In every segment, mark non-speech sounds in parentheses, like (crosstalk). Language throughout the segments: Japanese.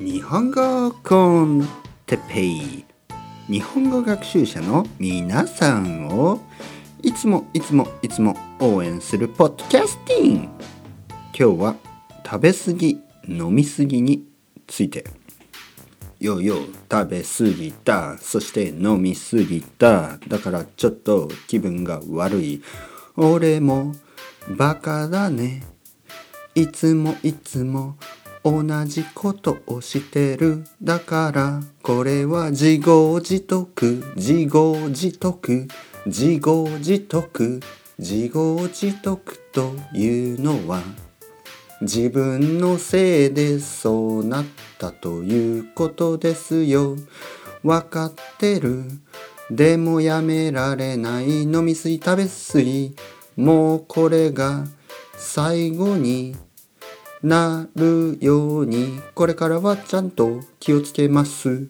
日本語コンテペイ。日本語学習者の皆さんをいつもいつもいつも応援するポッドキャスティング。今日は食べ過ぎ飲み過ぎについて。よよ食べ過ぎた。そして飲み過ぎた。だからちょっと気分が悪い。俺もバカだね。いつもいつも同じことをしてる。だからこれは自業自得。自業自得。自業自得。自業自得というのは自分のせいでそうなったということですよ。わかってる。でもやめられない。飲みすぎ食べすぎもうこれが最後になるように。これからはちゃんと気をつけます。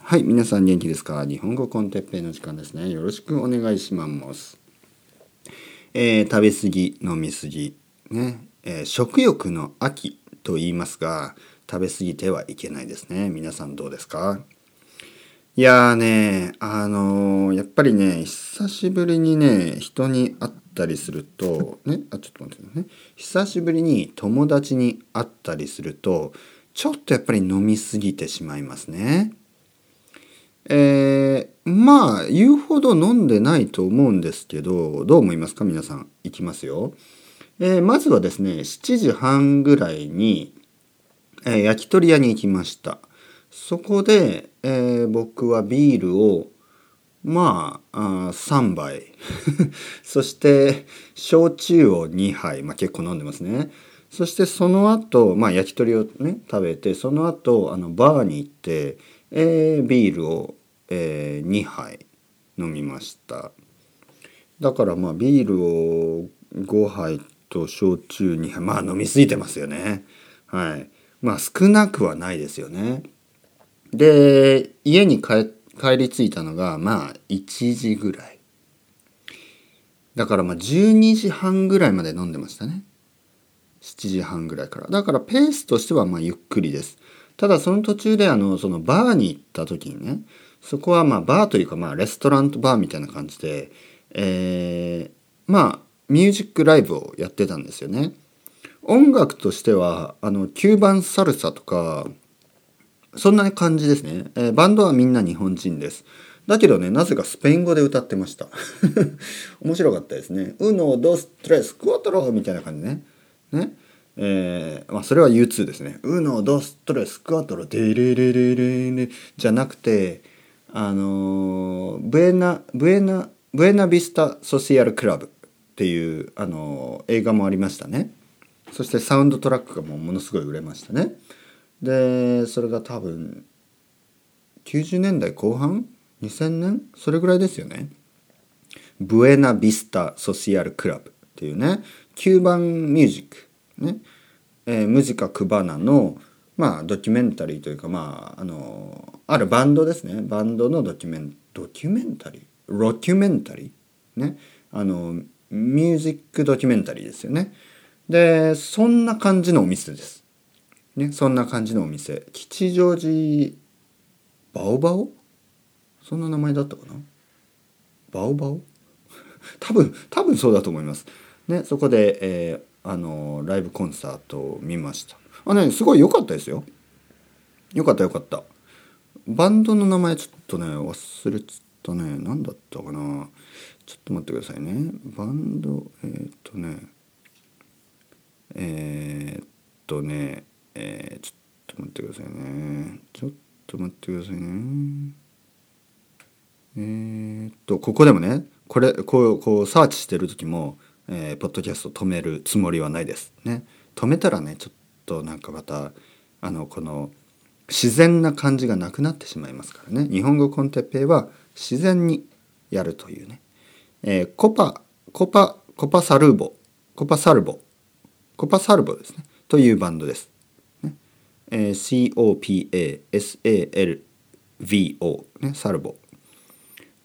はい皆さん元気ですか？日本語コンテッペイの時間ですね。よろしくお願いします。えー、食べ過ぎ飲み過ぎ。ね、えー、食欲の秋と言いますが食べ過ぎてはいけないですね。皆さんどうですか？いやーねあのー、やっぱりね久しぶりにね人に会ったりするとね？あちょっと待ってね久しぶりに友達に会ったりするとちょっとやっぱり飲みすぎてしまいますね。えー、まあ言うほど飲んでないと思うんですけどどう思いますか？皆さんいきますよ。えー、まずはですね7時半ぐらいに、えー、焼き鳥屋に行きました。そこで、え、僕はビールをまああ3杯。(laughs) そして焼酎を2杯、まあ、結構飲んでますね。そしてその後、まあ焼き鳥をね食べてその後あのバーに行って、えー、ビールを、えー、2杯飲みました。だからまあビールを5杯と焼酎2杯。まあ飲み過ぎてますよね。はい。まあ少なくはないですよね。で家に帰って帰り着いたのがまあ1時ぐらい。だからまあ12時半ぐらいまで飲んでましたね。7時半ぐらいから。だからペースとしてはまあゆっくりです。ただその途中であのそのバーに行った時にねそこはまあバーというかまあレストラントバーみたいな感じでえー、まあミュージックライブをやってたんですよね。音楽としてはあの9番サルサとかそんな感じですね、えー、バンドはみんな日本人です。だけどねなぜかスペイン語で歌ってました。(laughs) 面白かったですね「ウノドストレスクワトロ」みたいな感じね。ね。えー、まあそれは U2 ですね「ウノドストレスクワトロデレレレレレ」じゃなくてあのブエナブエナブエナビスタソシアルクラブっていうあの映画もありましたね。そしてサウンドトラックがもものすごい売れましたね。でそれが多分90年代後半？2000年？それぐらいですよね。ブエナビスタソシアルクラブっていうね。キューバンミュージックね、えー、ムジカ・クバナのまあドキュメンタリーというかまああのあるバンドですね。バンドのドキュメンドキュメンタリー？ロキュメンタリー？ね。あのミュージックドキュメンタリーですよね。でそんな感じのお店です。ね、そんな感じのお店。吉祥寺バオバオ？そんな名前だったかな？バオバオ？(laughs) 多分多分そうだと思います。ね、そこで、えー、あのライブコンサートを見ました。あねすごい良かったですよ。よかったよかった。バンドの名前ちょっとね忘れちゃったね。何だったかな？ちょっと待ってくださいね。バンドえー、っとね。えー、っとね。えー、ちょっと待ってくださいね。ちょっと待ってくださいね。えー、っとここでもねこれこうこうサーチしてる時も、えー、ポッドキャスト止めるつもりはないです。ね。止めたらねちょっとなんかまたあのこの自然な感じがなくなってしまいますからね。日本語コンテッペイは自然にやるというね、えー、コパコパコパサルボコパサルボコパサルボですね。というバンドです。えー、COPASALVO、ね、サルボ。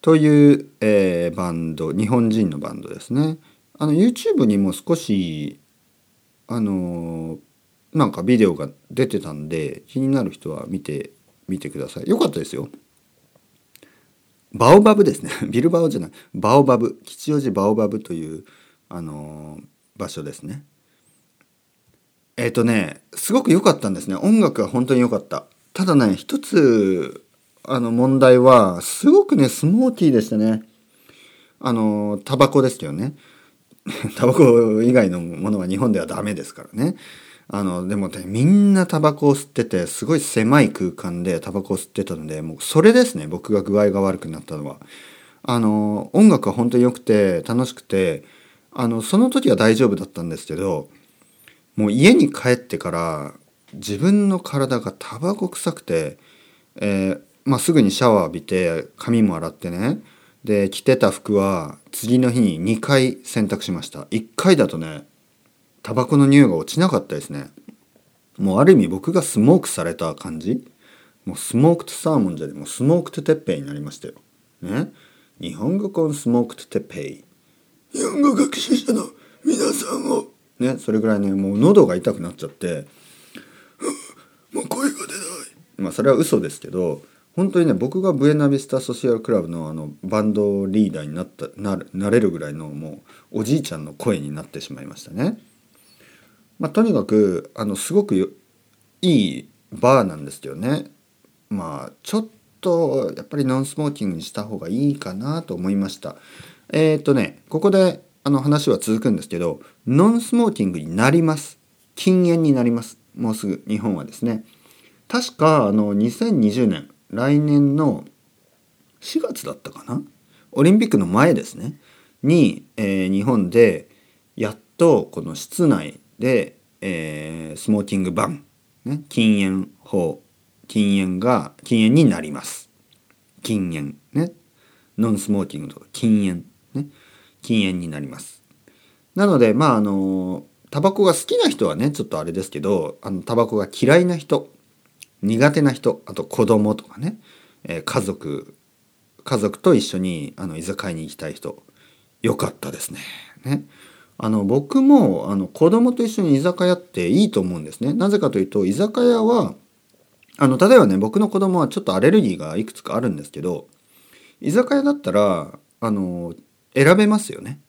という、えー、バンド日本人のバンドですね。あの YouTube にも少しあのなんかビデオが出てたんで気になる人は見てみてください。よかったですよ。バオバブですね。(laughs) ビルバオじゃない。バオバブ。吉祥寺バオバブというあのー、場所ですね。えっ、ー、とねすごく良かったんですね。音楽は本当に良かった。ただね一つあの問題はすごくねスモーティーでしたね。あのタバコですけどね。(laughs) タバコ以外のものは日本ではダメですからね。あのでもねみんなタバコを吸っててすごい狭い空間でタバコを吸ってたのでもうそれですね僕が具合が悪くなったのは。あの音楽は本当に良くて楽しくてあのその時は大丈夫だったんですけどもう家に帰ってから自分の体がタバコ臭くて、えーまあ、すぐにシャワー浴びて髪も洗ってね。で着てた服は次の日に2回洗濯しました。1回だとねタバコの匂いが落ちなかったですね。もうある意味僕がスモークされた感じ。もう smoked salmon じゃねもう smoked テッペイになりましたよ。ね。日本語 con smoked テッペイ。日本語学習者の皆さんをねそれぐらいねもう喉が痛くなっちゃって。(laughs) もう声が出ない。まあそれは嘘ですけど本当にね僕がブエナビスタソシアルクラブのあのバンドリーダーになったなるなれるぐらいのもうおじいちゃんの声になってしまいましたね。まあ、とにかくあのすごくいいバーなんですけどね。まあちょっとやっぱりノンスモーキングにした方がいいかなと思いました。えっ、ー、とねここであの話は続くんですけどノンスモーキングになります。禁煙になります。もうすぐ日本はですね。確かあの2020年来年の4月だったかな？オリンピックの前ですね。に、えー、日本でやっとこの室内で、えー、スモーキングバン、ね、禁煙法禁煙が禁煙になります。禁煙ね。ノンスモーキングとか禁煙。禁煙になりますなのでまああのタバコが好きな人はねちょっとあれですけどあのタバコが嫌いな人苦手な人あと子供とかね、えー、家族家族と一緒にあの居酒屋に行きたい人よかったですね。ねあの僕もあの子供と一緒に居酒屋っていいと思うんですね。なぜかというと居酒屋はあの例えばね僕の子供はちょっとアレルギーがいくつかあるんですけど居酒屋だったらあの選べますよね。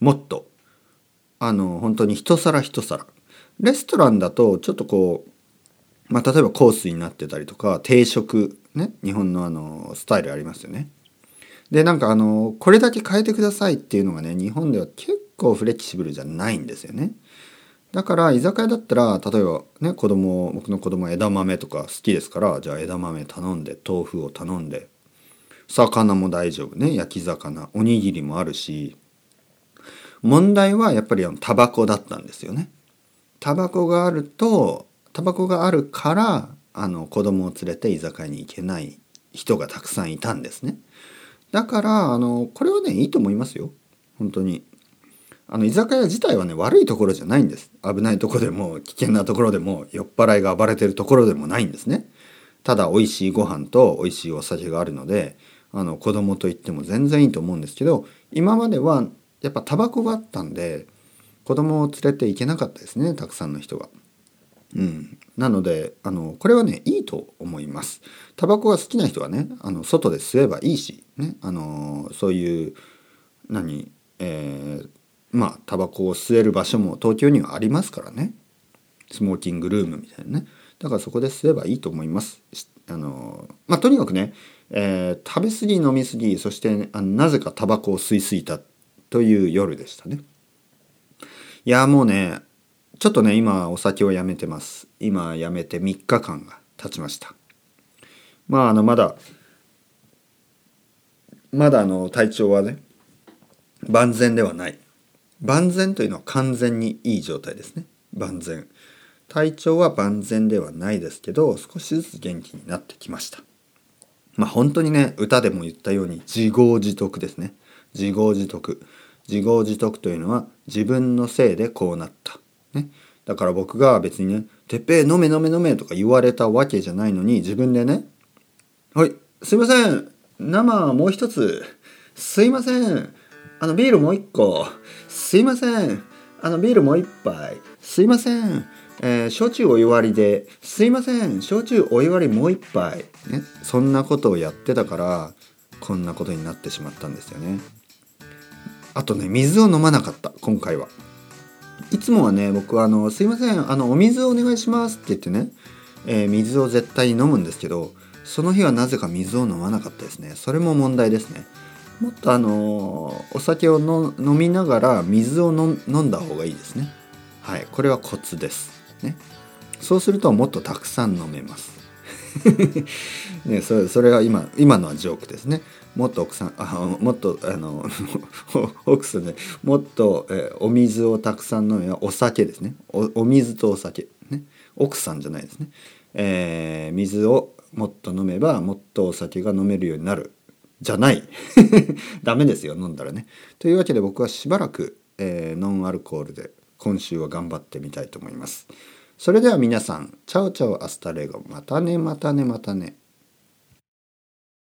もっと。あの本当に一皿一皿。レストランだとちょっとこう、まあ、例えばコースになってたりとか定食ね日本のあのスタイルありますよね。でなんかあのこれだけ変えてくださいっていうのがね日本では結構フレキシブルじゃないんですよね。だから居酒屋だったら例えばね子供僕の子供は枝豆とか好きですからじゃあ枝豆頼んで豆腐を頼んで魚も大丈夫ね。焼き魚。おにぎりもあるし。問題はやっぱりタバコだったんですよね。タバコがあるとタバコがあるからあの子供を連れて居酒屋に行けない人がたくさんいたんですね。だからあのこれはねいいと思いますよ。本当に。あの居酒屋自体はね悪いところじゃないんです。危ないとこでも危険なところでも酔っ払いが暴れてるところでもないんですね。ただ美味しいご飯と美味しいお酒があるのであの子供と言っても全然いいと思うんですけど今まではやっぱタバコがあったんで子供を連れて行けなかったですねたくさんの人が。うん、なのであのこれはねいいと思います。タバコが好きな人はねあの外で吸えばいいし、ね、あのそういう何、えー、まあタバコを吸える場所も東京にはありますからねスモーキングルームみたいなねだからそこで吸えばいいと思います。あのまあ、とにかくね、えー、食べ過ぎ飲み過ぎそして、あなぜかタバコを吸いすぎたという夜でしたね。いやもうねちょっとね今お酒をやめてます。今やめて3日間が経ちました。まああのまだまだあの体調はね万全ではない。万全というのは完全にいい状態ですね。万全。体調は万全ではないですけど少しずつ元気になってきました。まあ本当にね歌でも言ったように自業自得ですね。自業自得。自業自得というのは自分のせいでこうなった、ね、だから僕が別にね「てっぺい飲め飲め飲め」とか言われたわけじゃないのに自分でね「はいすいません。生もう一つ。すいません。あのビールもう一個。すいません。あのビールもう一杯。すいません。えー、焼酎お湯割りで「すいません焼酎お湯割りもう一杯」ねそんなことをやってたからこんなことになってしまったんですよね。あとね水を飲まなかった今回は。いつもはね僕はあの「すいませんあのお水をお願いします」って言ってね、えー、水を絶対に飲むんですけどその日はなぜか水を飲まなかったですね。それも問題ですね。もっとあのお酒を飲みながら水を飲んだ方がいいですね。はいこれはコツです。ね。そうするともっとたくさん飲めます。(laughs) ね、それそれが今今のはジョークですね。もっと奥さんあもっとあの (laughs) 奥さんね。もっと、えお水をたくさん飲めばお酒ですね。お水とお酒。ね。奥さんじゃないですね、えー、水をもっと飲めばもっとお酒が飲めるようになる。じゃない。(laughs) ダメですよ飲んだらね。というわけで僕はしばらく、えー、ノンアルコールで今週は頑張ってみたいと思います。それでは皆さん ciao ciao hasta luego またねまたねまたね。